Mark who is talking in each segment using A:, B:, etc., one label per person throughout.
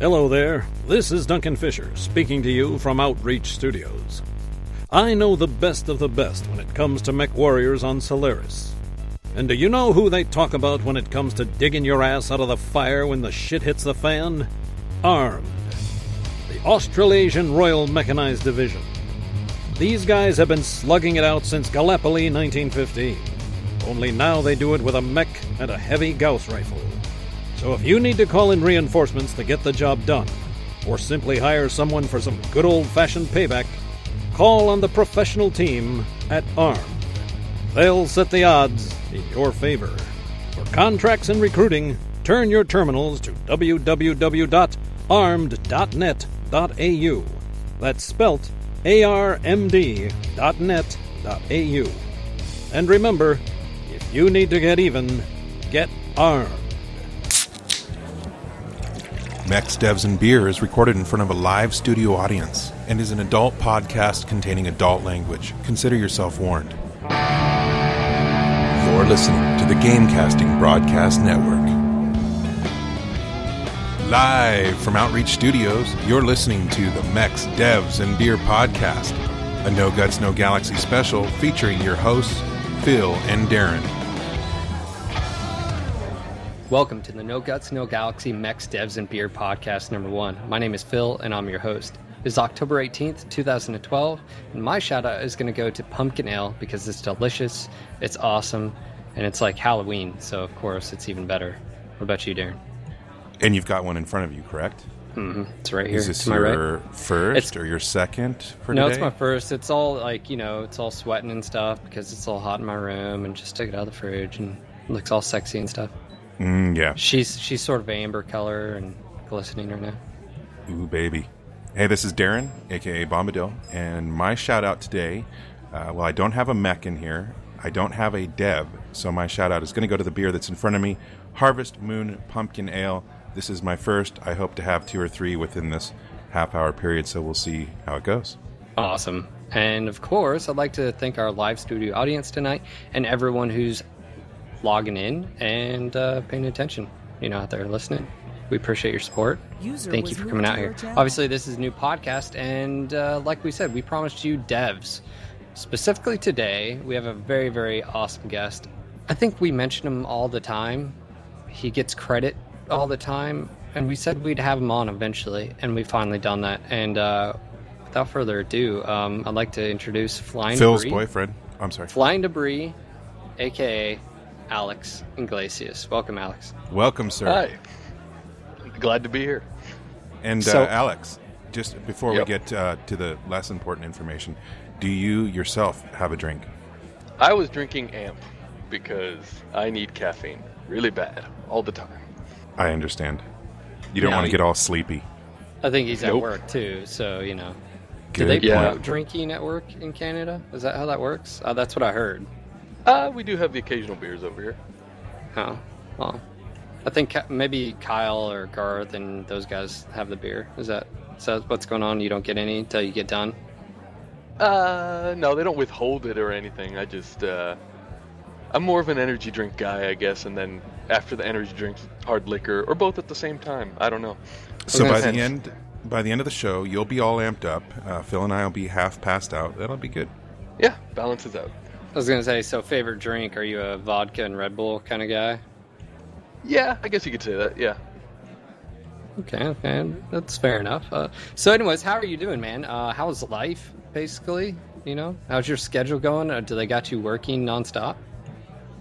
A: Hello there, this is Duncan Fisher speaking to you from Outreach Studios. I know the best of the best when it comes to mech warriors on Solaris. And do you know who they talk about when it comes to digging your ass out of the fire when the shit hits the fan? Armed. The Australasian Royal Mechanized Division. These guys have been slugging it out since Gallipoli 1915. Only now they do it with a mech and a heavy Gauss rifle. So if you need to call in reinforcements to get the job done, or simply hire someone for some good old fashioned payback, call on the professional team at ARM. They'll set the odds in your favor. For contracts and recruiting, turn your terminals to www.armed.net.au. That's spelt armd.net.au. And remember, if you need to get even, get armed.
B: Mechs Devs and Beer is recorded in front of a live studio audience and is an adult podcast containing adult language. Consider yourself warned. You're listening to the Gamecasting Broadcast Network. Live from Outreach Studios, you're listening to the Mechs Devs and Beer Podcast, a No Guts, No Galaxy special featuring your hosts, Phil and Darren.
C: Welcome to the No Guts, No Galaxy Mechs Devs and Beer podcast number one. My name is Phil, and I'm your host. It's October 18th, 2012, and my shout out is going to go to Pumpkin Ale because it's delicious, it's awesome, and it's like Halloween, so of course it's even better. What about you, Darren?
B: And you've got one in front of you, correct?
C: Mm-hmm. It's right here.
B: Is this
C: to my
B: your
C: right.
B: first
C: It's-
B: or your second for
C: No,
B: today?
C: it's my first. It's all like, you know, it's all sweating and stuff because it's all hot in my room and just took it out of the fridge and it looks all sexy and stuff.
B: Mm, yeah.
C: She's she's sort of amber color and glistening right now.
B: Ooh, baby. Hey, this is Darren, aka Bombadil, and my shout out today. Uh, well, I don't have a mech in here. I don't have a dev, so my shout out is going to go to the beer that's in front of me Harvest Moon Pumpkin Ale. This is my first. I hope to have two or three within this half hour period, so we'll see how it goes.
C: Awesome. And of course, I'd like to thank our live studio audience tonight and everyone who's logging in and uh, paying attention, you know, out there listening. We appreciate your support.
D: User
C: Thank you for coming out here.
D: channel.
C: Obviously, this is a new podcast, and uh, like we said, we promised you devs. Specifically today, we have a very, very awesome guest. I think we mention him all the time. He gets credit all the time, and we said we'd have him on eventually, and we finally done that. And uh, without further ado, um, I'd like to introduce Flying
B: Phil's
C: Debris.
B: boyfriend. I'm sorry.
C: Flying Debris, aka Alex Iglesias. Welcome, Alex.
B: Welcome, sir.
E: Hi. Glad to be here.
B: And
C: So-
B: uh, Alex, just before
E: Yep.
B: we get uh, to the less important information, do you yourself have a drink?
E: I was drinking Amp because I need caffeine really bad all the time.
B: I understand. You don't
C: Yeah.
B: want to get all sleepy.
C: I think he's at work too, so you know. Do they
B: point.
E: Yeah.
C: promote drinking at work in Canada? Is that how that works? Uh, that's what I heard.
E: Uh, we do have the occasional beers over here.
C: Oh, well, I think maybe Kyle or Garth and those guys have the beer. Is that is that what's going on? You don't get any until you get done.
E: Uh, no, they don't withhold it or anything. I just, uh, I'm more of an energy drink guy, I guess, and then after the energy drinks, hard liquor, or both at the same time. I don't know.
B: So
C: Okay.
B: by the end, by the end of the show, you'll be all amped up. Uh, Phil and I will be half passed out. That'll be good.
E: Yeah, balances out.
C: I was gonna say, so favorite drink? Are you a vodka and Red Bull kind of guy?
E: Yeah, I guess you could say that. Yeah.
C: Okay, okay, that's fair enough. Uh, so, anyways, how are you doing, man? Uh, how's life, basically? You know, how's your schedule going? Uh, do they got you working nonstop?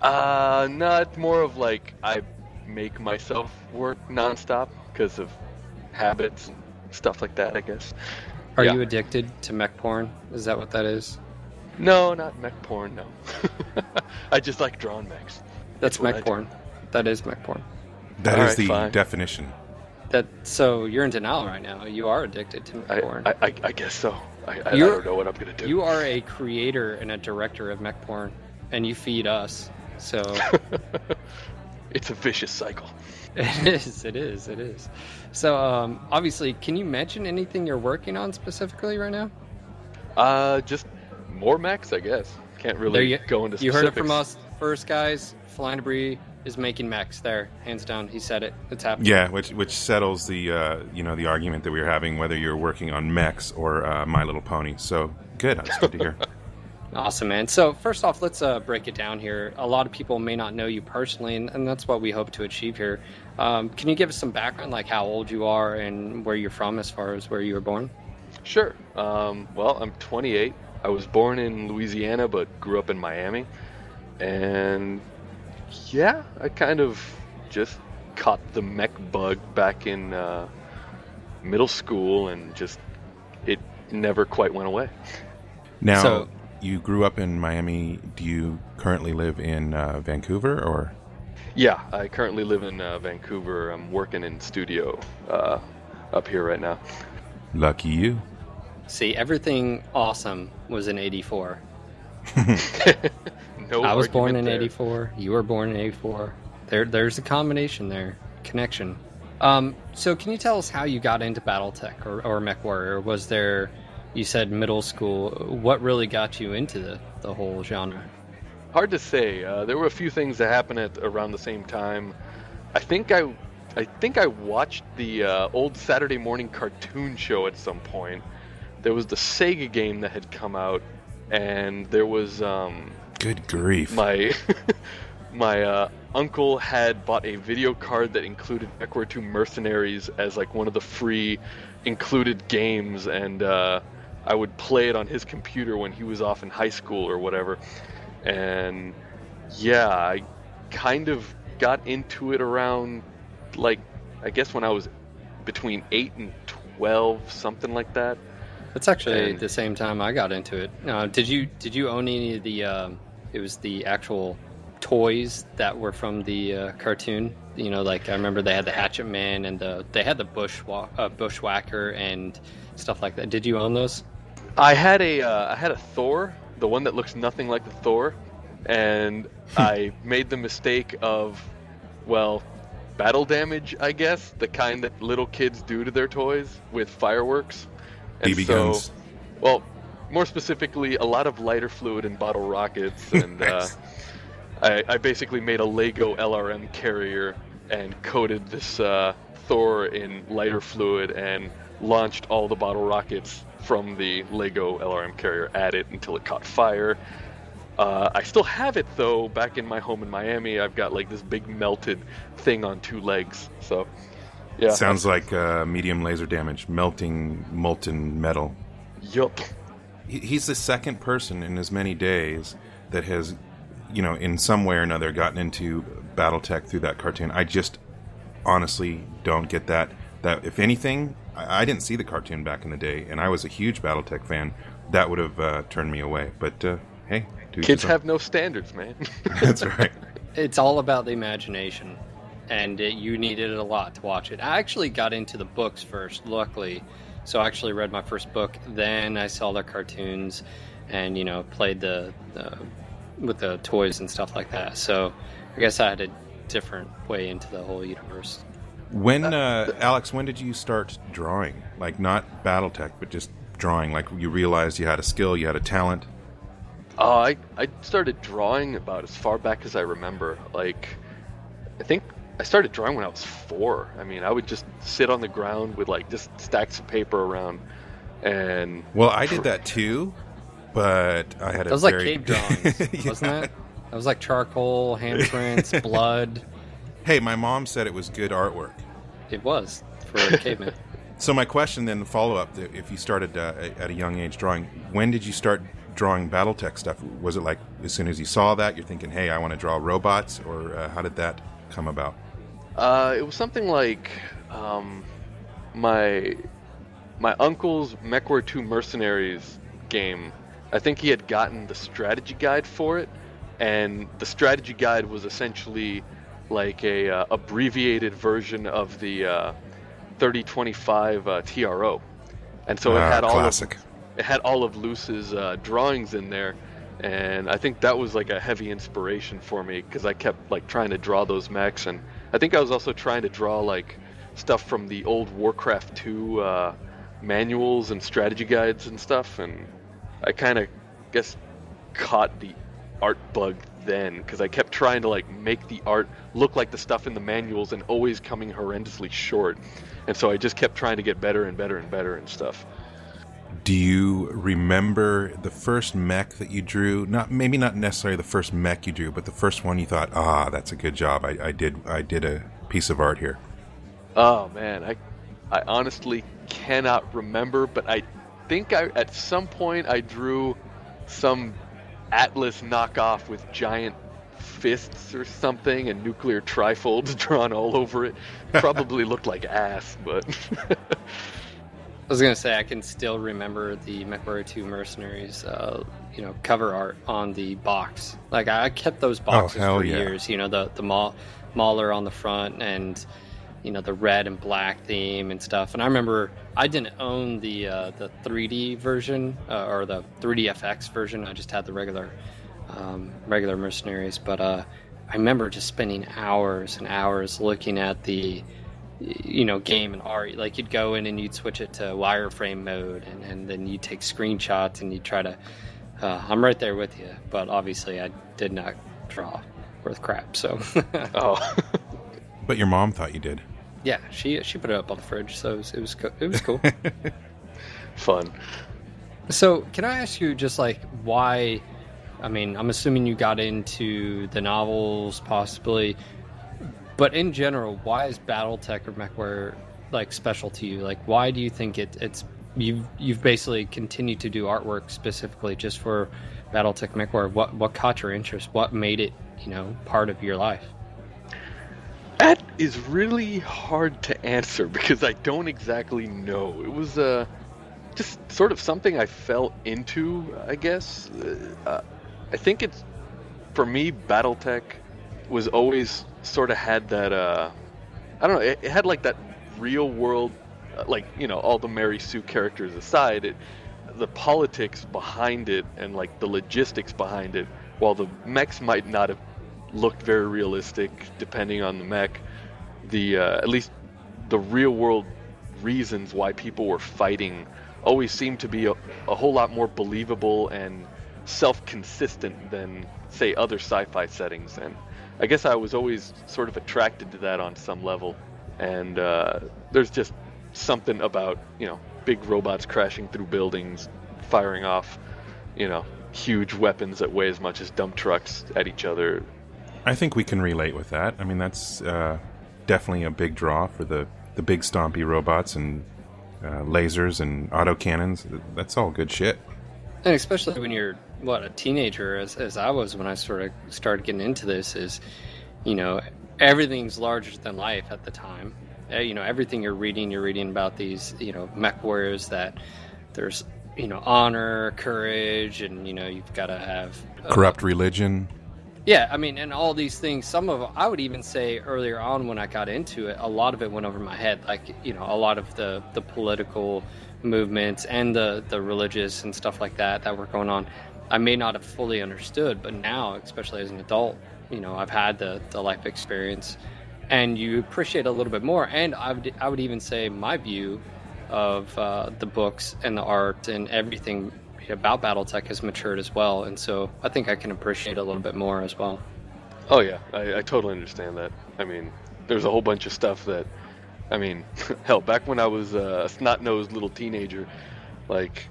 E: Uh, not more of like I make myself work nonstop because of habits and stuff like that. I guess.
C: Are
E: Yeah.
C: you addicted to mech porn? Is that what that is?
E: No, not mech porn. No, I just like drawn mechs.
C: That's
E: what
C: mech porn. That is mech porn.
B: That is
E: Alright,
B: the
E: fine.
B: definition.
C: That so you're in denial right now. You are addicted to mech
E: I,
C: porn.
E: I, I, I guess so. I, I, I
C: You're-
E: don't know what I'm gonna do.
C: you are a creator and a director of mech porn, and you feed us. So
E: it's a vicious cycle.
C: it is. It is. It is. So um, obviously, can you mention anything you're working on specifically right now?
E: Uh, just more mechs, I guess. Can't really
C: you
E: go into
C: You heard it from us first, guys. Flying debris, is making mechs. There, hands down, he said it. It's happening.
B: Yeah, which which settles the uh, you know the argument that we were having whether you're working on mechs or uh, My Little Pony. So good, that's good to hear.
C: Awesome, man. So first off, let's uh, break it down here. A lot of people may not know you personally, and, and that's what we hope to achieve here. Um, can you give us some background, like how old you are and where you're from, as far as where you were born?
E: Sure. Um, well, I'm 28. I was born in Louisiana, but grew up in Miami. And yeah, I kind of just caught the mech bug back in uh, middle school, and just it never quite went away.
B: Now,
C: So-
B: you grew up in Miami. Do you currently live in uh, Vancouver or?
E: Yeah, I currently live in uh, Vancouver. I'm working in studio uh, up here right now.
B: Lucky you.
C: See, everything awesome was in '84.
E: No,
C: I was born in
E: there.
C: '84. You were born in '84. There, there's a combination there, connection. Um, so, can you tell us how you got into BattleTech or, or MechWarrior? Was there, you said middle school. What really got you into the, the whole genre?
E: Hard to say. Uh, there were a few things that happened at around the same time. I think I, I think I watched the uh, old Saturday morning cartoon show at some point. There was the Sega game that had come out, and there was um,
B: Good grief.
E: my my uh, uncle had bought a video card that included MechWarrior 2 Mercenaries as like one of the free included games, and uh, I would play it on his computer when he was off in high school or whatever. And yeah, I kind of got into it around like I guess when I was between eight and twelve, something like that.
C: That's actually
E: And-
C: the same time I got into it. Uh, did you did you own any of the? Um, it was the actual toys that were from the uh, cartoon. You know, like I remember they had the Hatchet Man and the they had the Bushwa- uh, Bushwhacker and stuff like that. Did you own those?
E: I had a uh, I had a Thor, the one that looks nothing like the Thor, and I made the mistake of, well, battle damage, I guess, the kind that little kids do to their toys with fireworks. And
B: BB
E: so,
B: guns.
E: well, more specifically, a lot of lighter fluid and bottle rockets, and uh, I, I basically made a Lego LRM carrier and coated this uh, Thor in lighter fluid and launched all the bottle rockets from the Lego LRM carrier at it until it caught fire. Uh, I still have it though, back in my home in Miami. I've got like this big melted thing on two legs. So, yeah.
B: Sounds like uh, medium laser damage, melting molten metal.
E: Yup.
B: He- He's the second person in as many days that has, you know, in some way or another gotten into BattleTech through that cartoon. I just honestly don't get that. That if anything, I, I didn't see the cartoon back in the day, and I was a huge BattleTech fan. That would have uh, turned me away. But uh, hey,
E: Kids have no standards, man.
B: That's right.
C: It's all about the imagination, and it, you needed it a lot to watch it. I actually got into the books first, luckily. So I actually read my first book, then I saw the cartoons, and you know played the, the with the toys and stuff like that. So I guess I had a different way into the whole universe.
B: When uh, Alex, when did you start drawing? Like not BattleTech, but just drawing. Like you realized you had a skill, you had a talent.
E: Uh, I I started drawing about as far back as I remember. Like, I think I started drawing when I was four. I mean, I would just sit on the ground with like just stacks of paper around, and
B: Well, I did that too, but I had a
C: That was like cave drawings,
B: Yeah.
C: wasn't it? That was like charcoal, handprints, blood.
B: Hey, my mom said it was good artwork.
C: It was for a caveman.
B: So my question then, the follow up, if you started uh, at a young age drawing, when did you start drawing BattleTech stuff? Was it like as soon as you saw that, you're thinking, "Hey, I want to draw robots," or uh, how did that come about?
E: Uh, it was something like um, my my uncle's MechWarrior 2 Mercenaries game. I think he had gotten the strategy guide for it, and the strategy guide was essentially like a uh, abbreviated version of the uh, 3025 uh, TRO, and so it
B: Ah,
E: had all
B: classic.
E: of it had all of Loose's uh, drawings in there, and I think that was like a heavy inspiration for me because I kept like trying to draw those mechs, and I think I was also trying to draw like stuff from the old Warcraft 2 uh, manuals and strategy guides and stuff, and I kind of guess caught the art bug then because I kept trying to like make the art look like the stuff in the manuals and always coming horrendously short. And so I just kept trying to get better and better and better and stuff.
B: Do you remember the first mech that you drew? Not maybe not necessarily the first mech you drew, but the first one you thought, ah, that's a good job. I, I did I did a piece of art here.
E: Oh man, I I honestly cannot remember, but I think I at some point I drew some Atlas knockoff with giant fists or something and nuclear trifolds drawn all over it. Probably looked like ass, but
C: I was gonna say I can still remember the MechWarrior 2 Mercenaries, uh, you know, cover art on the box. Like I kept those boxes
B: hell
C: for
B: yeah.
C: years. You know, the the Maul, Mauler on the front and you know the red and black theme and stuff. And I remember I didn't own the uh, the 3D version uh, or the 3DFX version. I just had the regular um, regular Mercenaries. But uh, I remember just spending hours and hours looking at the you know game and art. Like you'd go in and you'd switch it to wireframe mode and, and then you'd take screenshots and you'd try to uh, i'm right there with you but obviously i did not draw worth crap so.
E: Oh,
B: But your mom thought you did.
C: yeah she she put it up on the fridge so it was it was, co- it was cool.
E: Fun.
C: so can i ask you just like why i mean i'm assuming you got into the novels possibly but in general why is battletech or MechWarrior like special to you like why do you think it, it's you've you've basically continued to do artwork specifically just for battletech MechWarrior what what caught your interest what made it you know part of your life
E: That is really hard to answer because I don't exactly know. It was uh, just sort of something I fell into, I guess. Uh, I think it's for me, BattleTech was always sort of had that. Uh, I don't know. It, it had like that real world, uh, like you know, all the Mary Sue characters aside, it, the politics behind it and like the logistics behind it. While the mechs might not have looked very realistic, depending on the mech, the uh, at least the real world reasons why people were fighting always seemed to be a, a whole lot more believable and self-consistent than say other sci-fi settings and i guess i was always sort of attracted to that on some level and uh, there's just something about you know big robots crashing through buildings firing off you know huge weapons that weigh as much as dump trucks at each other
B: I think we can relate with that. I mean, that's uh, definitely a big draw for the, the big stompy robots and uh, lasers and autocannons. That's all good shit.
C: and especially when you're what a teenager as, as i was when i sort of started getting into this is you know everything's larger than life at the time Uh, you know everything you're reading you're reading about these you know mech warriors that there's you know honor courage and you know you've got to have uh,
B: Corrupt religion.
C: yeah, I mean, and all these things. Some of I would even say earlier on when I got into it, a lot of it went over my head. Like you know, a lot of the the political movements and the the religious and stuff like that that were going on. I may not have fully understood, but now, especially as an adult, you know, I've had the the life experience, and you appreciate a little bit more. And I would I would even say my view of uh, the books and the art and everything about BattleTech has matured as well, and so I think I can appreciate a little bit more as well.
E: Oh yeah, I, I totally understand that. I mean, there's a whole bunch of stuff that, I mean, hell, back when I was uh, a snot-nosed little teenager, like,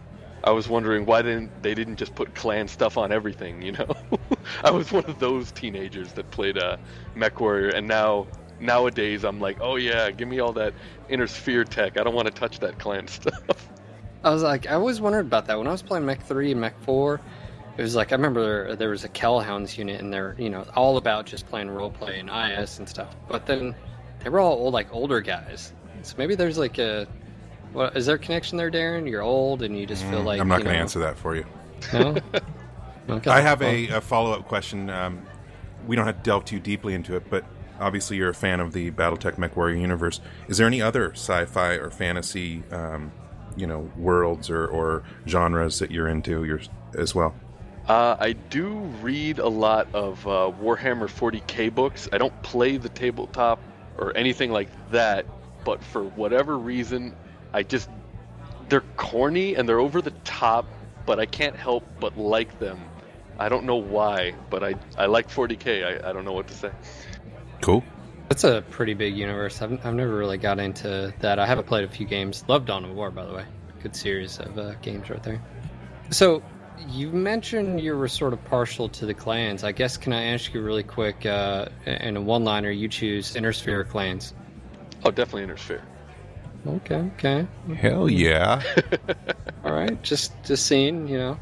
E: I was wondering why didn't they didn't just put clan stuff on everything, you know? I was one of those teenagers that played uh, Mech Warrior, and now nowadays I'm like, oh yeah, give me all that inner sphere tech. I don't want to touch that clan stuff.
C: I was like, I always wondered about that when I was playing Mech Three and Mech Four. It was like I remember there, there was a Kell Hounds unit, and they're you know all about just playing roleplay and IS and stuff. But then they were all old, like older guys. So maybe there's like a, what is there a connection there, Darren? You're old, and you just feel like
B: Mm, I'm not going to answer that for you.
C: No? Okay.
B: I have
C: Well,
B: a, a follow up question. Um, we don't have to delve too deeply into it, but obviously you're a fan of the BattleTech MechWarrior universe. Is there any other sci-fi or fantasy, um, you know, worlds or, or genres that you're into your, as well?
E: Uh, I do read a lot of uh, Warhammer 40k books. I don't play the tabletop or anything like that, but for whatever reason, I just they're corny and they're over the top, but I can't help but like them I don't know why, but I I like 40k. I, I don't know what to say.
B: Cool.
C: That's a pretty big universe. I've, I've never really got into that. I haven't played a few games. Love Dawn of War, by the way. Good series of uh, games right there. So, you mentioned you were sort of partial to the clans. I guess, can I ask you really quick, uh, in a one liner, you choose Inner Sphere clans?
E: Oh, definitely Inner Sphere.
C: Okay, okay.
B: Hell yeah.
C: All right. Just, just seeing, you know.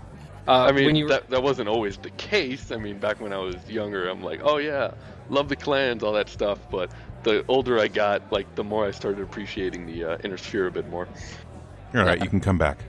C: Uh,
E: I mean,
C: when you
E: that, that wasn't always the case. I mean, back when I was younger, I'm like, oh yeah, love the clans, all that stuff. But the older I got, like, the more I started appreciating the uh, Inner Sphere a bit more.
B: All right, you can come back.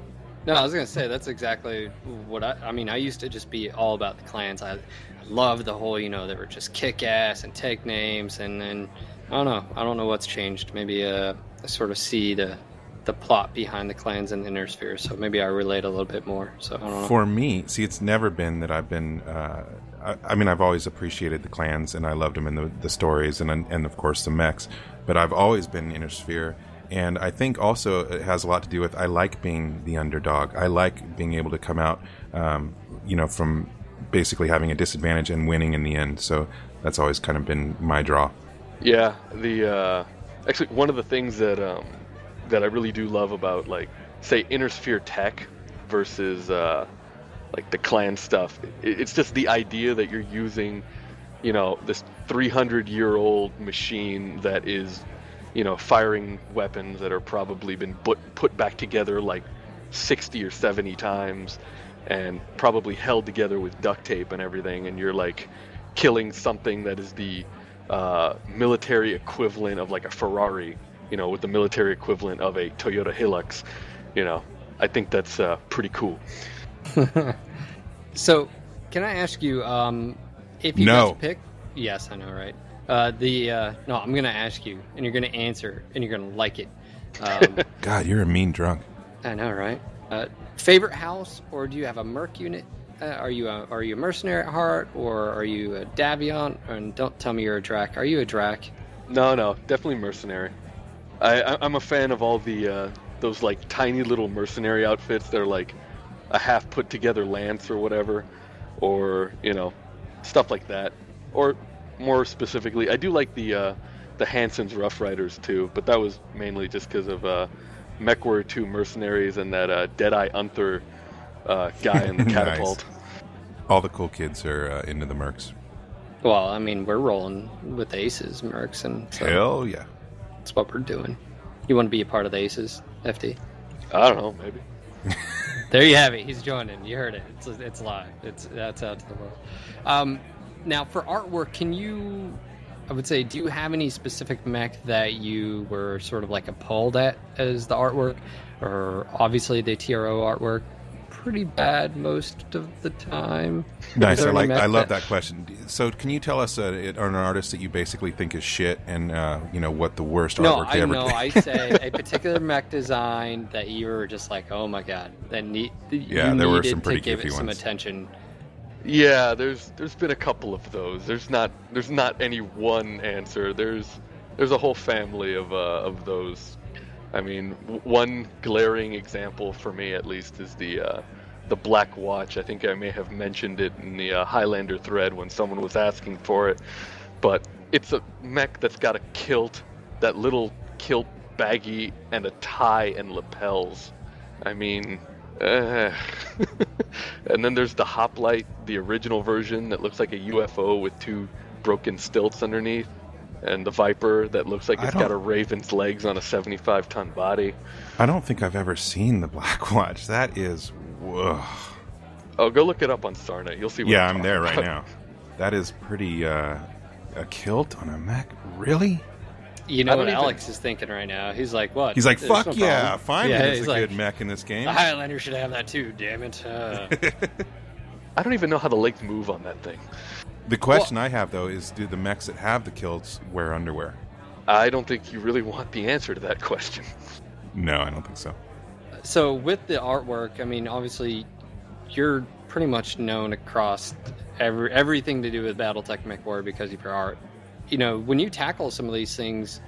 C: No, I was gonna say that's exactly what I. I mean, I used to just be all about the clans. I, I loved the whole, you know, they were just kick ass and take names, and then I don't know. I don't know what's changed. Maybe uh, I sort of see the the plot behind the clans and the inner sphere, so maybe I relate a little bit more. So I don't know.
B: For me, see, it's never been that I've been. Uh, I, I mean, I've always appreciated the clans, and I loved them in the, the stories, and and of course the mechs. But I've always been Inner Sphere, and I think also it has a lot to do with I like being the underdog. I like being able to come out, um, you know, from basically having a disadvantage and winning in the end. So that's always kind of been my draw.
E: Yeah, the uh, actually one of the things that um, that I really do love about like say Inner Sphere tech versus uh, like the clan stuff. It's just the idea that you're using, you know, this 300 year old machine that is, you know, firing weapons that are probably been put put back together like 60 or 70 times, and probably held together with duct tape and everything, and you're like killing something that is the uh, military equivalent of like a Ferrari, you know, with the military equivalent of a Toyota Hilux, you know, I think that's uh, pretty cool.
C: So, can I ask you, um, if you
B: No.
C: got to pick? Yes, I know, right? Uh, the uh, no, I'm gonna ask you, and you're gonna answer, and you're gonna like it. Um,
B: God, you're a mean drunk.
C: I know, right? Uh, favorite house, or do you have a merc unit? Uh, are you a are you a mercenary at heart, or are you a Davion? And don't tell me you're a Drac. Are you a Drac?
E: No, no, definitely mercenary. I, I'm a fan of all the uh, those like tiny little mercenary outfits. They're like a half put together lance or whatever, or you know, stuff like that. Or more specifically, I do like the uh, the Hansen's Rough Riders too, but that was mainly just because of uh, MechWarrior 2 mercenaries and that uh, Deadeye Unther uh, guy in the
B: Nice.
E: catapult.
B: All the cool kids are uh, into the mercs.
C: Well, I mean, we're rolling with aces, mercs, and so
B: Hell yeah.
C: that's what we're doing. You want to be a part of the aces, FD?
E: I don't know, maybe.
C: There you have it. He's joining. You heard it. It's it's live. It's that's out to the world. Um, now for artwork, can you? I would say, do you have any specific mech that you were sort of like appalled at as the artwork, or obviously the TRO artwork, pretty bad most of the time.
B: Nice. I like. I love
C: that-
B: that question. So, can you tell us uh, it- an artist that you basically think is shit, and uh, you know what the worst
C: No,
B: artwork they
C: I
B: ever
C: know. I say a particular mech design that you were just like, oh my god, that need.
B: Yeah,
C: you
B: there were some pretty
C: to give
B: goofy
C: it some attention.
E: Yeah, there's there's been a couple of those. There's not there's not any one answer. There's there's a whole family of uh, of those. I mean, one glaring example for me at least is the uh, the Black Watch. I think I may have mentioned it in the uh, Highlander thread when someone was asking for it, but it's a mech that's got a kilt, that little kilt baggy, and a tie and lapels. I mean, uh, and then there's the hoplite, the original version that looks like a UFO with two broken stilts underneath, and the Viper that looks like it's got a raven's legs on a 75 ton body.
B: I don't think I've ever seen the Black Watch. That is, whoa.
E: Oh, go look it up on Sarna.net. You'll see. What
B: Yeah,
E: I'm
B: I'm there
E: talking
B: right now. That is pretty. Uh, a kilt on a mech? Really?
C: You know what
E: even-
C: Alex is thinking right now. He's like, "What?"
B: He's like,
C: There's
B: fuck
C: no
B: yeah!
C: problem."
B: Finally,
C: Yeah,
B: there's a
C: like,
B: good mech in this game.
C: The Highlander should have that too. Damn it! Uh,
E: I don't even know how the legs move on that thing.
B: The question I have though is, do the mechs that have the kilts wear underwear?
E: I don't think you really want the answer to that question.
B: No, I don't think so.
C: So with the artwork, I mean, obviously, you're pretty much known across every everything to do with BattleTech MechWarrior because of your art. You know, when you tackle some of these things,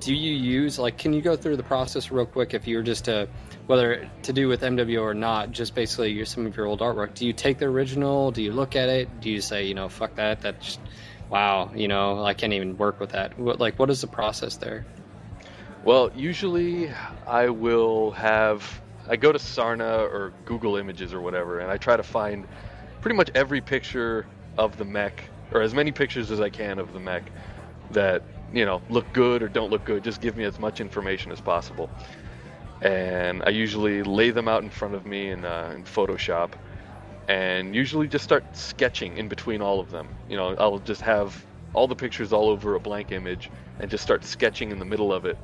C: do you use like? Can you go through the process real quick? If you were just to whether to do with MWO or not, just basically your, some of your old artwork. Do you take the original? Do you look at it? Do you say, you know, fuck that? That's wow, you know, I can't even work with that. What, like, what is the process there?
E: Well, usually I will have I go to Sarna or Google Images or whatever, and I try to find pretty much every picture of the mech or as many pictures as I can of the mech that you know look good or don't look good. Just give me as much information as possible, and I usually lay them out in front of me in, uh, in Photoshop, and usually just start sketching in between all of them. You know, I'll just have all the pictures all over a blank image and just start sketching in the middle of it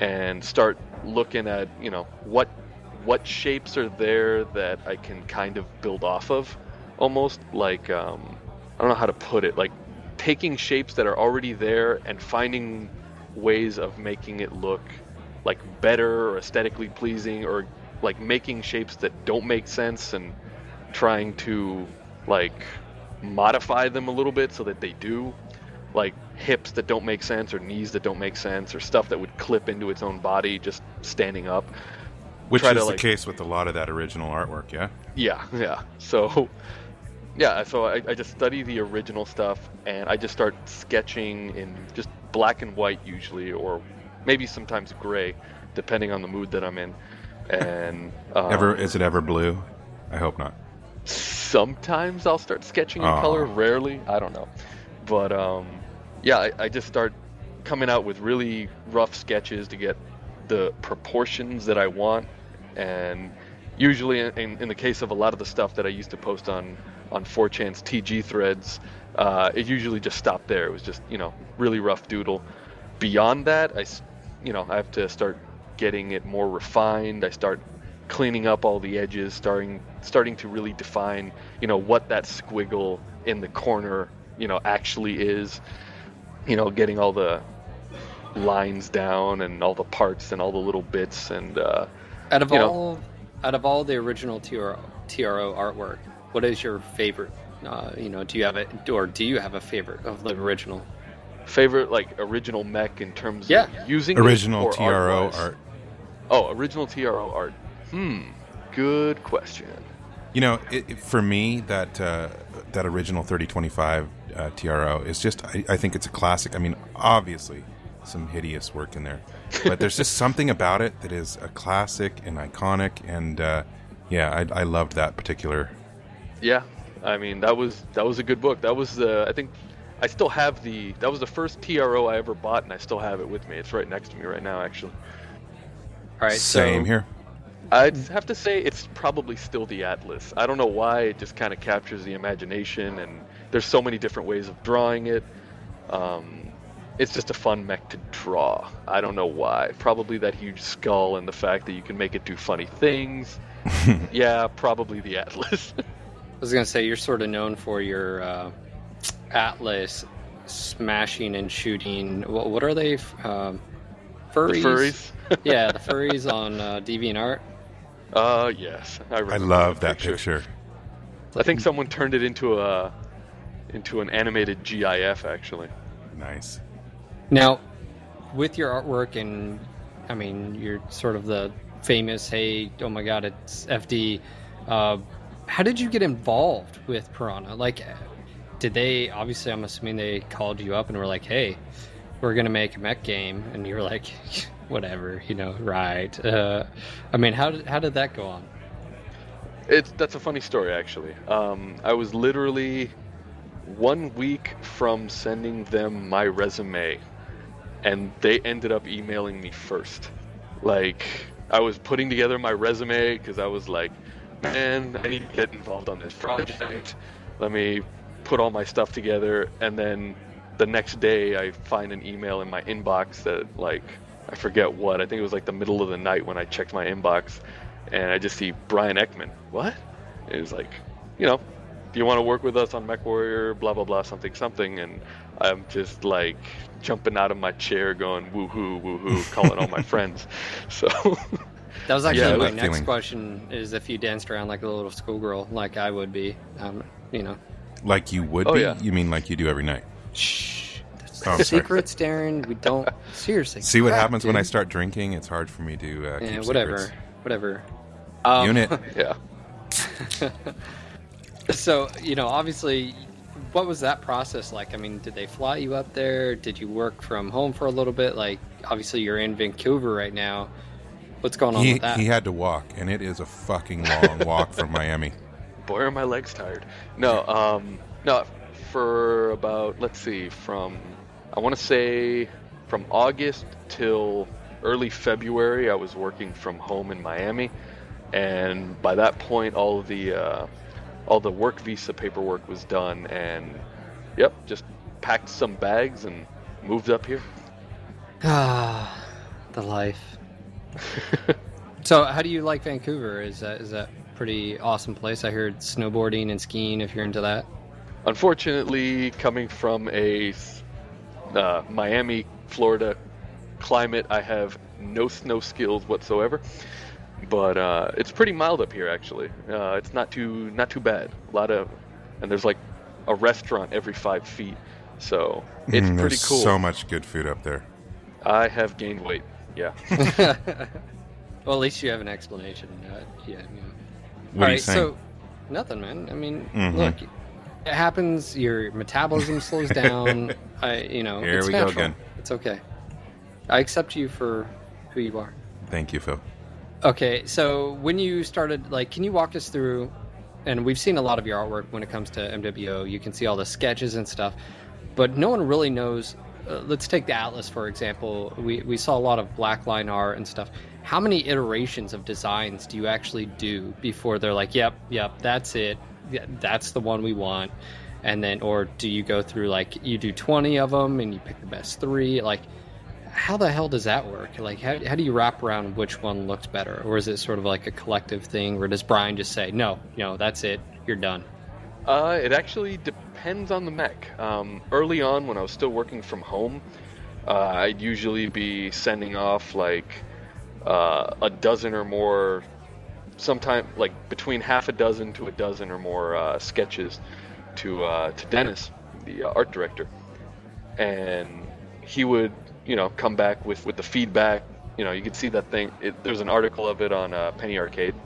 E: and start looking at you know what what shapes are there that I can kind of build off of almost like um, I don't know how to put it like taking shapes that are already there and finding ways of making it look like better or aesthetically pleasing or like making shapes that don't make sense and trying to like modify them a little bit so that they do. Like hips that don't make sense or knees that don't make sense or stuff that would clip into its own body just standing up
B: Which is
E: to,
B: the
E: like-
B: case with a lot of that original artwork, yeah?
E: Yeah, yeah. So, yeah, so I, I just study the original stuff and I just start sketching in just black and white usually, or maybe sometimes gray, depending on the mood that I'm in. And um,
B: Ever is it ever blue? I hope not.
E: sometimes I'll start sketching in color. Rarely, I don't know. But um, yeah, I, I just start coming out with really rough sketches to get the proportions that I want. And usually, in, in the case of a lot of the stuff that I used to post on on 4chan's TG threads, uh, it usually just stopped there. It was just you know really rough doodle. Beyond that, I you know I have to start getting it more refined. I start cleaning up all the edges, starting starting to really define, you know, what that squiggle in the corner, you know, actually is. You know, getting all the lines down and all the parts and all the little bits and uh,
C: Out of
E: You know.
C: all, out of all the original TRO, TRO artwork, what is your favorite? Uh, you know, do you have it, or do you have a favorite of the original?
E: favorite like original mech in terms
C: Yeah.
E: of using it
B: Original
E: or
B: TRO
E: art-wise?
B: art.
E: Oh, original TRO art. Hmm. Good question.
B: You know, it, it- for me, that uh, that original 3025 uh, TRO is just, I, I think it's a classic. I mean, obviously, some hideous work in there, but there's just something about it that is a classic and iconic. And uh, yeah, I, I loved that particular.
E: Yeah, I mean that was that was a good book. That was the I think I still have the that was the first TRO I ever bought, and I still have it with me. It's right next to me right now, actually.
C: All right,
B: Same
C: so,
B: here.
E: I'd have to say it's probably still the Atlas. I don't know why it just kind of captures the imagination, and there's so many different ways of drawing it. Um, it's just a fun mech to draw. I don't know why. Probably that huge skull and the fact that you can make it do funny things. yeah, probably the Atlas.
C: I was gonna say you're sort of known for your uh, Atlas smashing and shooting. What, what are they? Um,
E: the
C: furries.
E: furries.
C: yeah, the furries on uh, DeviantArt.
E: Uh, yes, I,
B: I
E: remember
B: love that picture.
E: I think someone turned it into a into an animated GIF actually.
B: Nice.
C: Now, with your artwork and, I mean, you're sort of the famous, hey, oh my god, it's FD. Uh, how did you get involved with Piranha? Like, did they, obviously, I'm assuming they called you up and were like, hey, we're going to make a mech game. And you were like, whatever, you know, right. Uh, I mean, how did, how did that go on?
E: It's that's a funny story actually. Um, I was literally one week from sending them my resume, and they ended up emailing me first. Like I was putting together my resume because I was like, man, I need to get involved on this project. Let me put all my stuff together, and then the next day I find an email in my inbox that like I forget what. I think it was like the middle of the night when I checked my inbox, and I just see Bryan Ekman. What? It was like, you know, do you want to work with us on Mech Warrior? Blah blah blah, something something, and I'm just like jumping out of my chair, going woohoo woohoo, calling all my friends. So
C: That was actually
E: Yeah,
C: my
B: that
C: next
B: feeling.
C: question is if you danced around like a little schoolgirl, like I would be, um, you know.
B: Like you would
E: Oh,
B: be?
E: yeah.
B: You mean like you do every night?
C: Shh. That's
B: Oh,
C: secrets, Darren. We don't seriously.
B: See what
C: crap,
B: happens when I start drinking? It's hard for me to uh,
C: Yeah,
B: keep
C: whatever,
B: secrets.
C: whatever. Um,
B: Unit.
E: Yeah.
C: So you know, obviously, what was that process like? I mean, did they fly you up there? Did you work from home for a little bit? Like, obviously, you're in Vancouver right now. What's going on
B: He,
C: with that?
B: he had to walk, and it is a fucking long walk from Miami.
E: Boy, are my legs tired. No, um, no, for about let's see, from I want to say from August till early February, I was working from home in Miami, and by that point, all of the uh, all the work visa paperwork was done, and yep, just packed some bags and moved up here.
C: Ah, the life. so, how do you like Vancouver? Is that is that a pretty awesome place? I heard snowboarding and skiing. If you're into that.
E: Unfortunately, coming from a uh, Miami, Florida climate, I have no snow skills whatsoever. But uh, it's pretty mild up here, actually. Uh, it's not too not too bad. A lot of, and there's like a restaurant every five feet, so it's
B: Mm,
E: pretty cool.
B: so much good food up there.
E: I have gained weight. Yeah.
C: well, at least you have an explanation. Uh, yeah. yeah.
B: What
C: All
B: are you
C: right,
B: saying?
C: so nothing, man. I mean,
B: Mhm.
C: look, it happens. Your metabolism slows down. I, you know,
B: Here
C: it's
B: we go
C: natural.
B: again.
C: It's okay. I accept you for who you are.
B: Thank you, Phil.
C: Okay, so when you started, like, can you walk us through? And we've seen a lot of your artwork when it comes to MWO. You can see all the sketches and stuff, but no one really knows. Uh, let's take the Atlas for example. We we saw a lot of black line art and stuff. How many iterations of designs do you actually do before they're like, "Yep, yep, that's it. That's the one we want." And then, or do you go through like you do twenty of them and you pick the best three? Like, how the hell does that work? Like, how, how do you wrap around which one looks better? Or is it sort of like a collective thing? Or does Bryan just say, no, no, that's it, you're done?
E: Uh, it actually depends on the mech. Um, early on, when I was still working from home, uh, I'd usually be sending off like uh, a dozen or more, sometime like between half a dozen to a dozen or more uh, sketches to uh, to Dennis, the uh, art director, and he would you know come back with with the feedback. You know, you could see that thing. It, there's an article of it on uh, Penny Arcade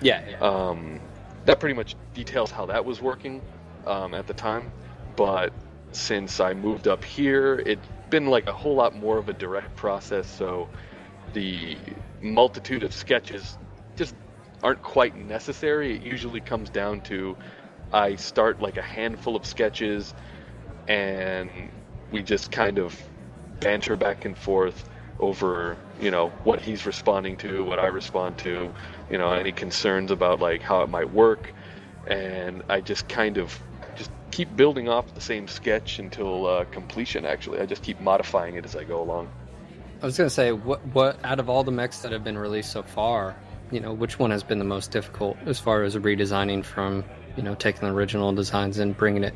C: Yeah, yeah.
E: um, that pretty much details how that was working um, at the time. But since I moved up here, it's been like a whole lot more of a direct process. So the multitude of sketches just aren't quite necessary. It usually comes down to I start like a handful of sketches and we just kind of banter back and forth over you know what he's responding to what i respond to you know any concerns about like how it might work and i just kind of just keep building off the same sketch until uh, completion actually i just keep modifying it as i go along
C: I was going to say, what, what, out of all the mechs that have been released so far, you know, which one has been the most difficult as far as redesigning from, you know, taking the original designs and bringing it?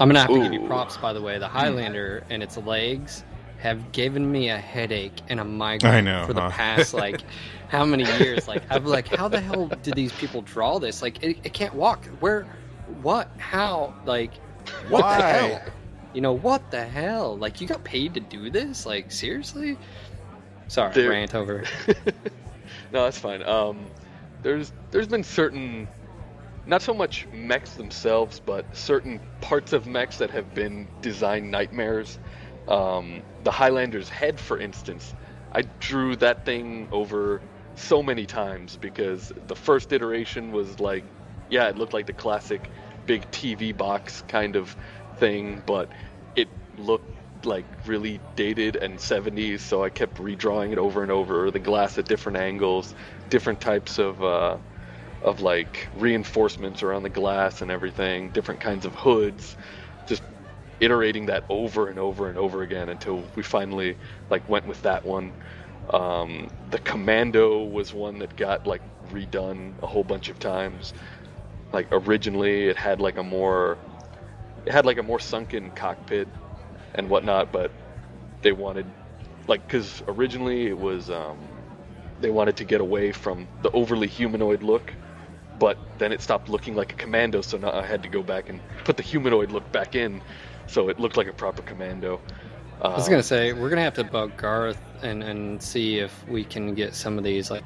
C: I'm going to have to give you props, by the way. The Highlander and its legs have given me a headache and a migraine
B: I know,
C: for the
B: huh?
C: past, like, how many years? Like, I'm like, how the hell did these people draw this? Like, it, it can't walk. Where, what, how? Like, what the hell? You know, what the hell? Like, you got paid to do this? Like, seriously? Sorry,
E: There-
C: rant over.
E: no, that's fine. Um, there's there's been certain, not so much mechs themselves, but certain parts of mechs that have been design nightmares. Um, the Highlander's head, for instance, I drew that thing over so many times because the first iteration was like, yeah, it looked like the classic big TV box kind of thing, but it looked like really dated and 70s, so I kept redrawing it over and over. The glass at different angles, different types of uh, of like reinforcements around the glass and everything, different kinds of hoods, iterating that over and over and over again until we finally like went with that one. Um, the Commando was one that got like redone a whole bunch of times. Like originally, it had like a more, it had like a more sunken cockpit and whatnot, but they wanted, like, because originally it was, um, they wanted to get away from the overly humanoid look, but then it stopped looking like a commando, so now I had to go back and put the humanoid look back in, so it looked like a proper commando.
C: I was gonna say we're gonna have to bug Garth and and see if we can get some of these like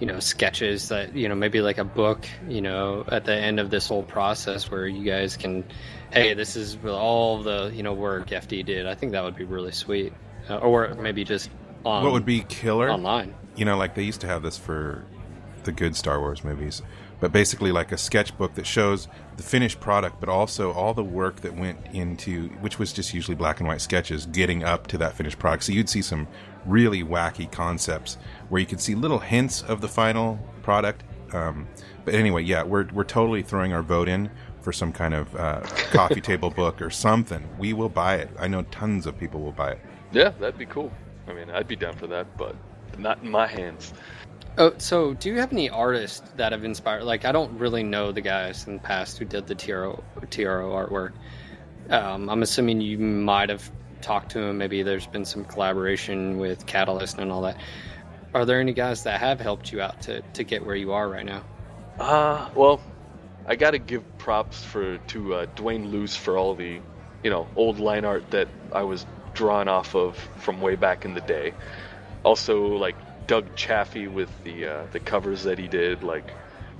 C: you know sketches that you know maybe like a book you know at the end of this whole process where you guys can hey this is all the you know work FD did. I think that would be really sweet. Uh, or maybe just on
B: what would be killer?
C: online.
B: You know, like they used to have this for the good Star Wars movies, but basically like a sketchbook that shows the finished product, but also all the work that went into, which was just usually black and white sketches, getting up to that finished product. So you'd see some really wacky concepts where you could see little hints of the final product. Um, but anyway, yeah, we're we're totally throwing our vote in for some kind of uh, coffee table book or something. We will buy it. I know tons of people will buy it.
E: Yeah, that'd be cool. I mean, I'd be down for that, but not in my hands.
C: Oh, so do you have any artists that have inspired? Like, I don't really know the guys in the past who did the TRO, TRO artwork. Um, I'm assuming you might have talked to them. Maybe there's been some collaboration with Catalyst and all that. Are there any guys that have helped you out to, to get where you are right now?
E: Uh, well, I got to give props for to uh, Duane Loose for all the, you know, old line art that I was drawn off of from way back in the day. Also, like Doug Chaffee with the uh, the covers that he did, like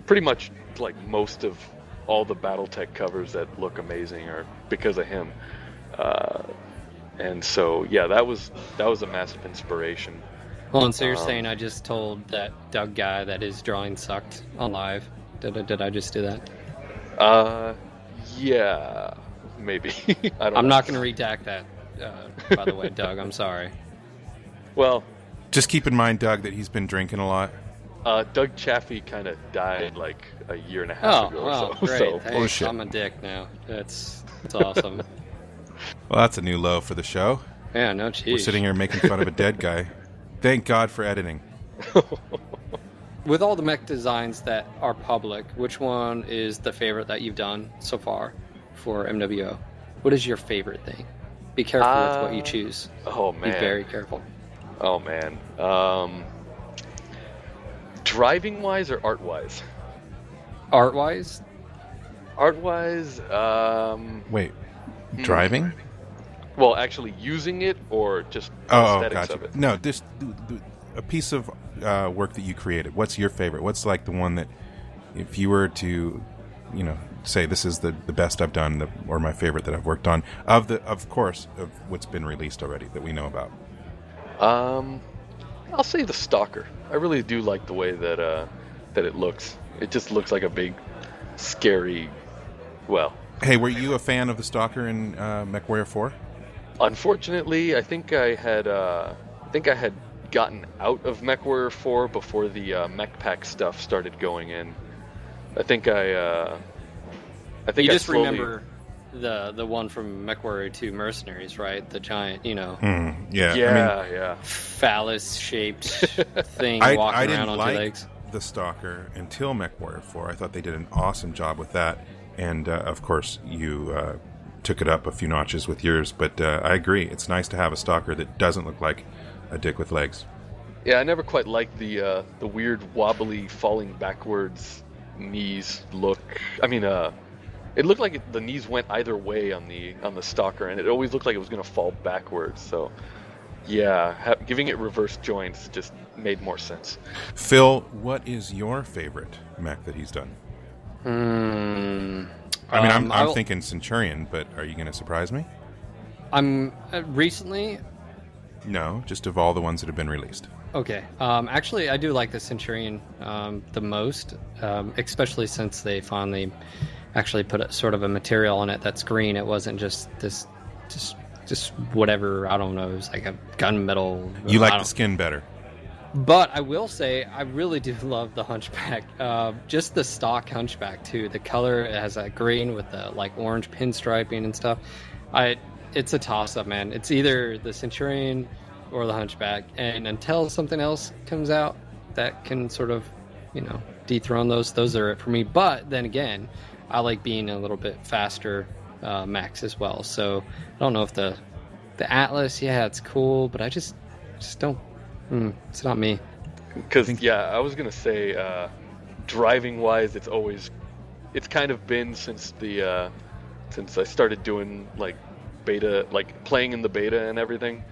E: pretty much like most of all the BattleTech covers that look amazing are because of him. Uh, and so, yeah, that was that was a massive inspiration.
C: Well, and so you're
E: Um,
C: saying I just told that Doug guy that his drawing sucked on live. Did, I- did I just do that?
E: Uh, yeah, maybe. I don't
C: I'm
E: know.
C: not going to redact that, uh, by the way, Doug. I'm sorry.
E: Well,
B: Just keep in mind, Doug, that he's been drinking a lot.
E: uh, Doug Chaffee kind of died like a year and a half
C: Oh,
E: ago.
C: well,
E: so,
C: great.
E: so
C: Thanks.
B: bullshit.
C: I'm a dick now. That's that's awesome.
B: Well, that's a new low for the show.
C: yeah, no cheese.
B: We're sitting here making fun of a dead guy. Thank God for editing.
C: With all the mech designs that are public, which one is the favorite that you've done so far for MWO? What is your favorite thing? Be careful with what you
E: Uh,
C: choose.
E: oh man, Be
C: very careful.
E: Oh man. Um, driving wise or art wise?
C: Art wise,
E: Art wise, um,
B: Wait,
E: Hmm.
B: driving?
E: well, actually using it or just the
B: Oh,
E: aesthetics
B: gotcha.
E: of it.
B: No, just th- th- a piece of uh, work that you created. What's your favorite? What's like the one that, if you were to, you know, say this is the, the best I've done, the, or my favorite that I've worked on, of the, of course, of what's been released already that we know about.
E: Um, I'll say the Stalker. I really do like the way that uh, that it looks. It just looks like a big, scary. Well,
B: Hey, were you a fan of the Stalker in uh, MechWarrior Four?
E: unfortunately, I think I had uh, I think I had gotten out of MechWarrior 4 before the uh, Mech Pack stuff started going in. I think I uh, I think
C: you
E: I
C: just
E: slowly-
C: remember the the one from MechWarrior 2 Mercenaries, right? The giant, you know,
B: Hmm. Yeah.
E: Yeah,
B: I mean,
E: yeah.
C: phallus shaped thing
B: I,
C: walking
B: I
C: around
B: didn't
C: on
B: like
C: two legs.
B: the Stalker until MechWarrior 4. I thought they did an awesome job with that. And uh, of course, you uh, took it up a few notches with yours. But uh, I agree. It's nice to have a Stalker that doesn't look like a dick with legs.
E: Yeah, I never quite liked the uh, the weird wobbly falling backwards knees look. I mean, uh, it looked like it, the knees went either way on the on the stalker, and it always looked like it was going to fall backwards. So, yeah, ha- giving it reverse joints just made more sense.
B: Phil, what is your favorite mech that he's done?
C: Hmm.
B: I mean, I'm,
C: Um,
B: I'm
C: I'll-
B: thinking Centurion, but are you going to surprise me?
C: I'm uh, recently
B: No, just of all the ones that have been released.
C: Okay. Um, actually, I do like the Centurion um, the most, um, especially since they finally actually put a, sort of a material on it that's green. It wasn't just this, just just whatever. I don't know. It was like a gunmetal.
B: You like the skin better.
C: But I will say, I really do love the Hunchback. Uh, just the stock Hunchback too. The color it has that green with the like orange pinstriping and stuff. I, it's a toss up, man. It's either the Centurion or the Hunchback, and until something else comes out that can sort of, you know, dethrone those, those are it for me. But then again, I like being a little bit faster uh, max as well. So I don't know if the the Atlas, yeah, it's cool, but I just just don't. Mm, it's not me.
E: Because yeah, I was gonna say, uh, driving wise, it's always, it's kind of been since the, uh, since I started doing like beta, like playing in the beta and everything,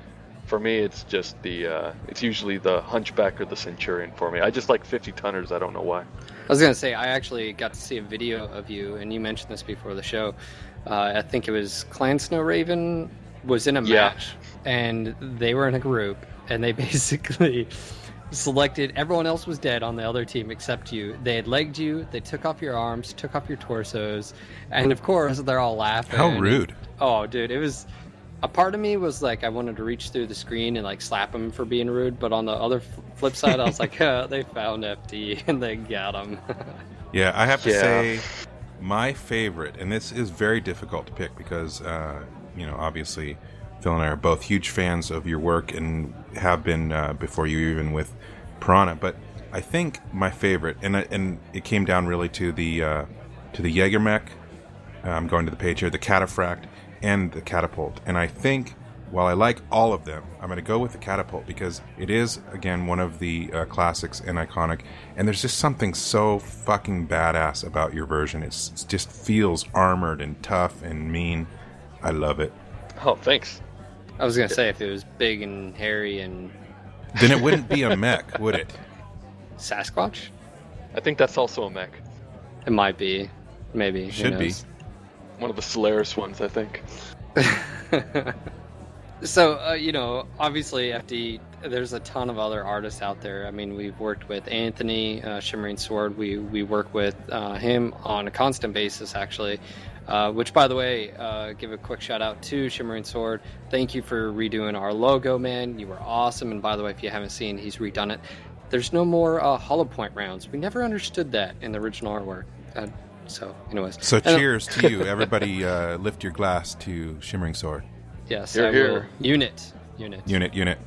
E: for me it's just the uh, it's usually the Hunchback or the Centurion for me. I just like 50 tonners. I don't know why.
C: I was gonna say I actually got to see a video of you, and you mentioned this before the show. Uh, I think it was Clan Snow Raven was in a
E: Yeah.
C: match, and they were in a group, and they basically selected everyone else was dead on the other team except you. They had legged you, they took off your arms, took off your torsos, and of course they're all laughing.
B: How rude.
C: Oh, dude, it was. A part of me was like, I wanted to reach through the screen and like slap him for being rude, but on the other flip side, I was like, uh, they found FD and they got him.
B: Yeah, I have to
E: Yeah.
B: say, my favorite, and this is very difficult to pick because, uh, you know, obviously, Phil and I are both huge fans of your work and have been uh, before you even with Piranha. But I think my favorite, and and it came down really to the uh, to the JagerMech. Uh, I'm going to the page here, the Cataphract and the Catapult, and I think. While I like all of them, I'm going to go with the catapult because it is again one of the uh, classics and iconic. And there's just something so fucking badass about your version. It's, it just feels armored and tough and mean. I love it.
E: Oh, thanks.
C: I was gonna say if it was big and hairy and
B: Then it wouldn't be a mech, would it?
C: Sasquatch,
E: I think that's also a mech.
C: it might be, maybe.
B: Should be.
E: One of the Solaris ones, I think.
C: So uh, you know, obviously, FD. There's a ton of other artists out there. I mean, we've worked with Anthony uh, Shimmering Sword. We we work with uh, him on a constant basis, actually. Uh, which, by the way, uh, give a quick shout out to Shimmering Sword. Thank you for redoing our logo, man. You were awesome. And by the way, if you haven't seen, he's redone it. There's no more uh, hollow point rounds. We never understood that in the original artwork. So, anyways.
B: So
C: uh,
B: cheers to you. Everybody uh, lift your glass to Shimmering Sword.
C: Yes,
E: Here,
C: I
E: here.
C: will. Unit. Unit.
B: Unit, unit.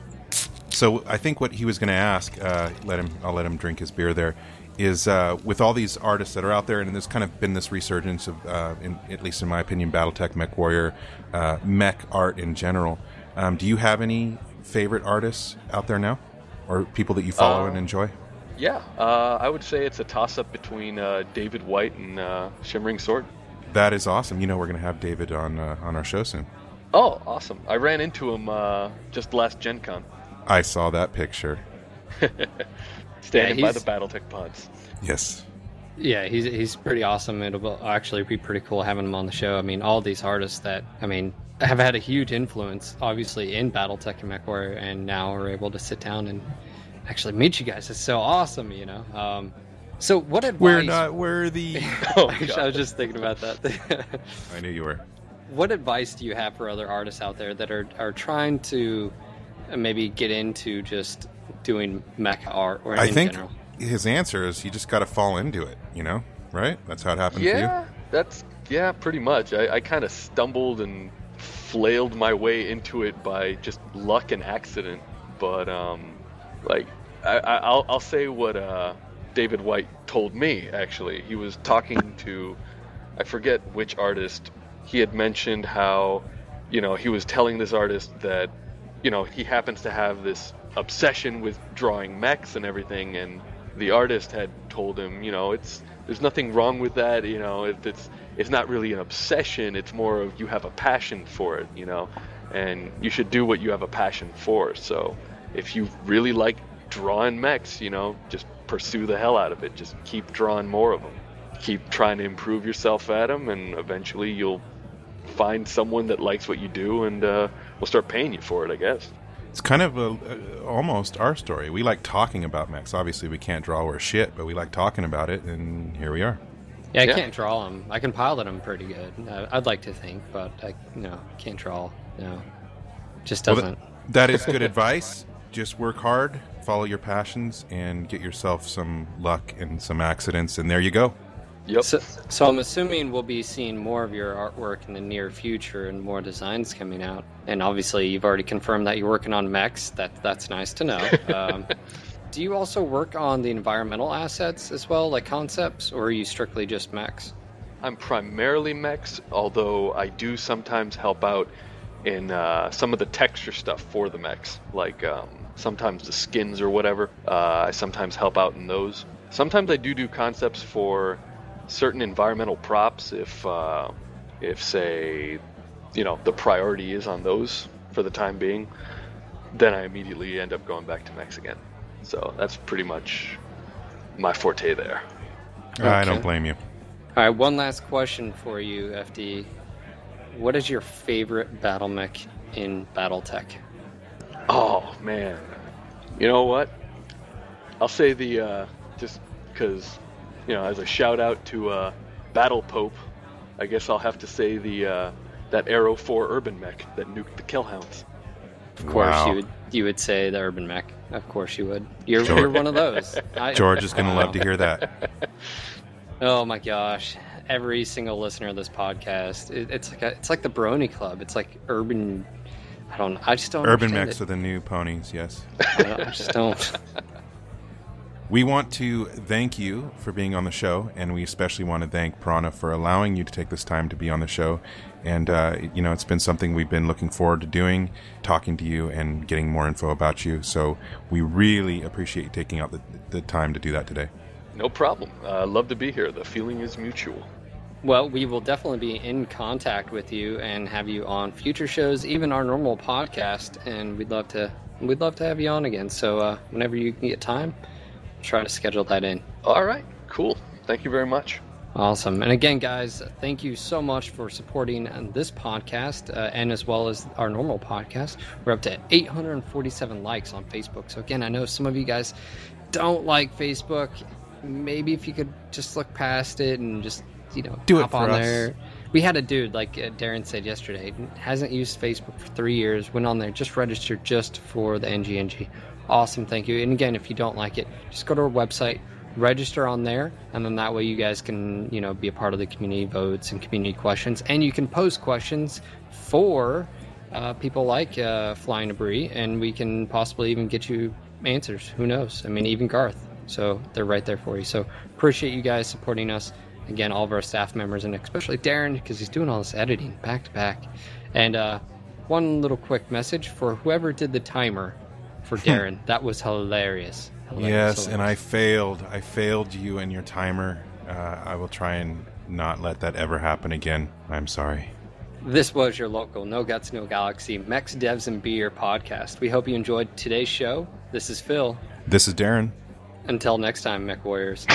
B: So I think what he was going to ask, uh, let him, I'll let him drink his beer there, is uh, with all these artists that are out there, and there's kind of been this resurgence of, uh, in, at least in my opinion, BattleTech, Mech Warrior, uh, mech art in general. Um, do you have any favorite artists out there now, or people that you follow
E: Uh,
B: and enjoy?
E: Yeah, uh, I would say it's a toss up between uh, David White and uh, Shimmering Sword.
B: That is awesome. You know, we're going to have David on uh, on our show soon.
E: Oh, awesome. I ran into him uh, just last Gen Con,
B: I saw that picture.
E: standing by
C: he's-
E: the Battletech pods.
B: Yes.
C: Yeah, he's he's pretty awesome. It'll actually be pretty cool having him on the show. I mean, all these artists that I mean have had a huge influence, obviously, in BattleTech and MechWarrior, and now are able to sit down and actually meet you guys. It's so awesome, you know. Um, so, what advice?
B: We're not worthy.
E: Oh,
C: Actually, I was just thinking about that.
B: I knew you were.
C: what advice do you have for other artists out there that are are trying to uh, maybe get into just doing mecha art or
B: I think
C: general?
B: his answer is you just got to fall into it. You know, right? That's how it happened for you.
E: Yeah, that's yeah, pretty much. I, I kind of stumbled and flailed my way into it by just luck and accident. But um, like I, I, I'll I'll say what uh, David White told me. Actually, he was talking to I forget which artist. He had mentioned how you know he was telling this artist that you know he happens to have this obsession with drawing mechs and everything and the artist had told him you know it's there's nothing wrong with that you know it, it's it's not really an obsession it's more of you have a passion for it you know and you should do what you have a passion for so if you really like drawing mechs you know just pursue the hell out of it just keep drawing more of them keep trying to improve yourself at them and eventually you'll find someone that likes what you do and uh, will start paying you for it i guess
B: It's kind of a, a, almost our story. We like talking about mechs. Obviously, we can't draw or shit, but we like talking about it, and here we are.
C: Yeah, I
E: Yeah.
C: can't draw them. I can pilot them pretty good. Uh, I'd like to think, but I no can't draw. No, just doesn't.
B: th- that is good advice. Just work hard, follow your passions, and get yourself some luck and some accidents, and there you go.
E: yep
C: so, so I'm assuming we'll be seeing more of your artwork in the near future and more designs coming out. And obviously, you've already confirmed that you're working on mechs. That that's nice to know. Um, do you also work on the environmental assets as well, like concepts, or are you strictly just mechs?
E: I'm primarily mechs, although I do sometimes help out in uh, some of the texture stuff for the mechs, like um, sometimes the skins or whatever. Uh, I sometimes help out in those. Sometimes I do do concepts for certain environmental props. If uh, if say you know the priority is on those for the time being, then I immediately end up going back to mechs again. So that's pretty much my forte there.
B: I don't blame you.
C: All right, one last question for you, FD. What is your favorite battle mech in BattleTech?
E: Oh man, you know what? I'll say the uh, just because you know as a shout out to uh, Battle Pope, I guess I'll have to say the uh, that Arrow 4 Urban Mech that nuked the Kell Hounds.
C: Of course,
B: Wow.
C: you would you would say the urban mech. Of course, you would. You're,
B: George-
C: you're one of those. I-
B: George is going to love to hear that.
C: Oh my gosh! Every single listener of this podcast, it, it's like a, it's like the Brony Club. It's like urban. I don't. I just don't.
B: Urban
C: mix
B: mechs
C: it.
B: are the new ponies, yes.
C: I, I just don't.
B: We want to thank you for being on the show, and we especially want to thank Piranha for allowing you to take this time to be on the show. And, uh, you know, it's been something we've been looking forward to doing, talking to you and getting more info about you. So we really appreciate you taking out the, the time to do that today.
E: No problem. Uh, love to be here. The feeling is mutual.
C: Well, we will definitely be in contact with you and have you on future shows, even our normal podcast. And we'd love to we'd love to have you on again. So uh, whenever you can get time, try to schedule that in.
E: All right, cool. Thank you very much.
C: Awesome. And again, guys, thank you so much for supporting this podcast uh, and as well as our normal podcast. We're up to 847 likes on Facebook. So, again, I know some of you guys don't like Facebook. Maybe if you could just look past it and just, you know,
B: Do it
C: on
B: us.
C: there. We had a dude, like uh, Darren said yesterday, hasn't used Facebook for three years, went on there, just registered just for the NGNG. Awesome, thank you. And again, if you don't like it, just go to our website, register on there, and then that way you guys can, you know, be a part of the community votes and community questions. And you can post questions for uh, people like uh, Flying Debris, and we can possibly even get you answers. Who knows? I mean, even Garth. So they're right there for you. So appreciate you guys supporting us. Again, all of our staff members, and especially Darren, because he's doing all this editing back to back. And uh, one little quick message for whoever did the timer for Darren. that was hilarious. Hilarious,
B: Yes, and I failed. I failed you and your timer. Uh, I will try and not let that ever happen again. I'm sorry.
C: This was your local No Guts, No Galaxy Mechs Devs and Beer podcast. We hope you enjoyed today's show. This is Phil.
B: This is Darren.
C: Until next time, Mech Warriors.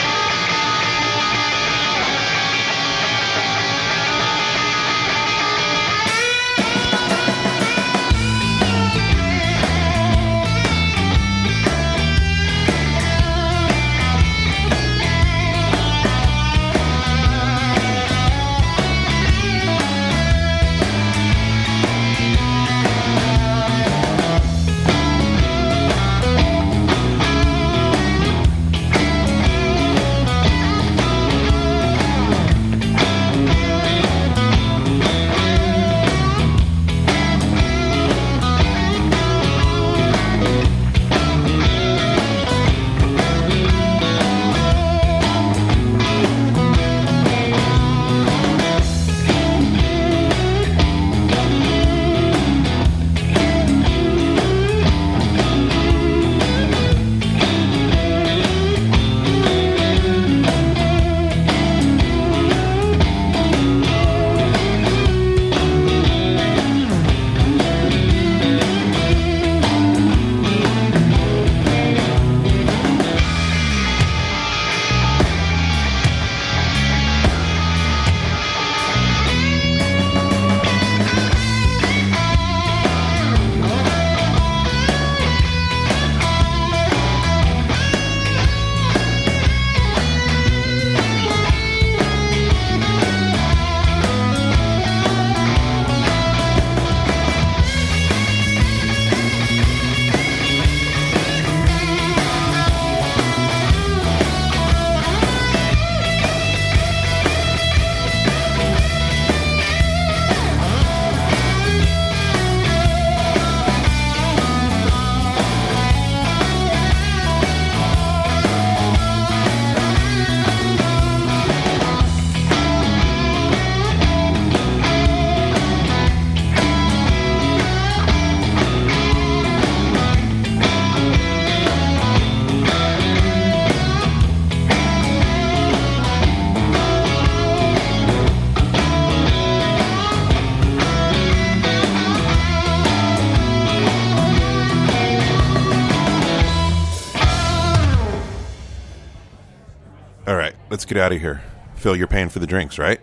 B: Get out of here. Phil, you're paying for the drinks, right?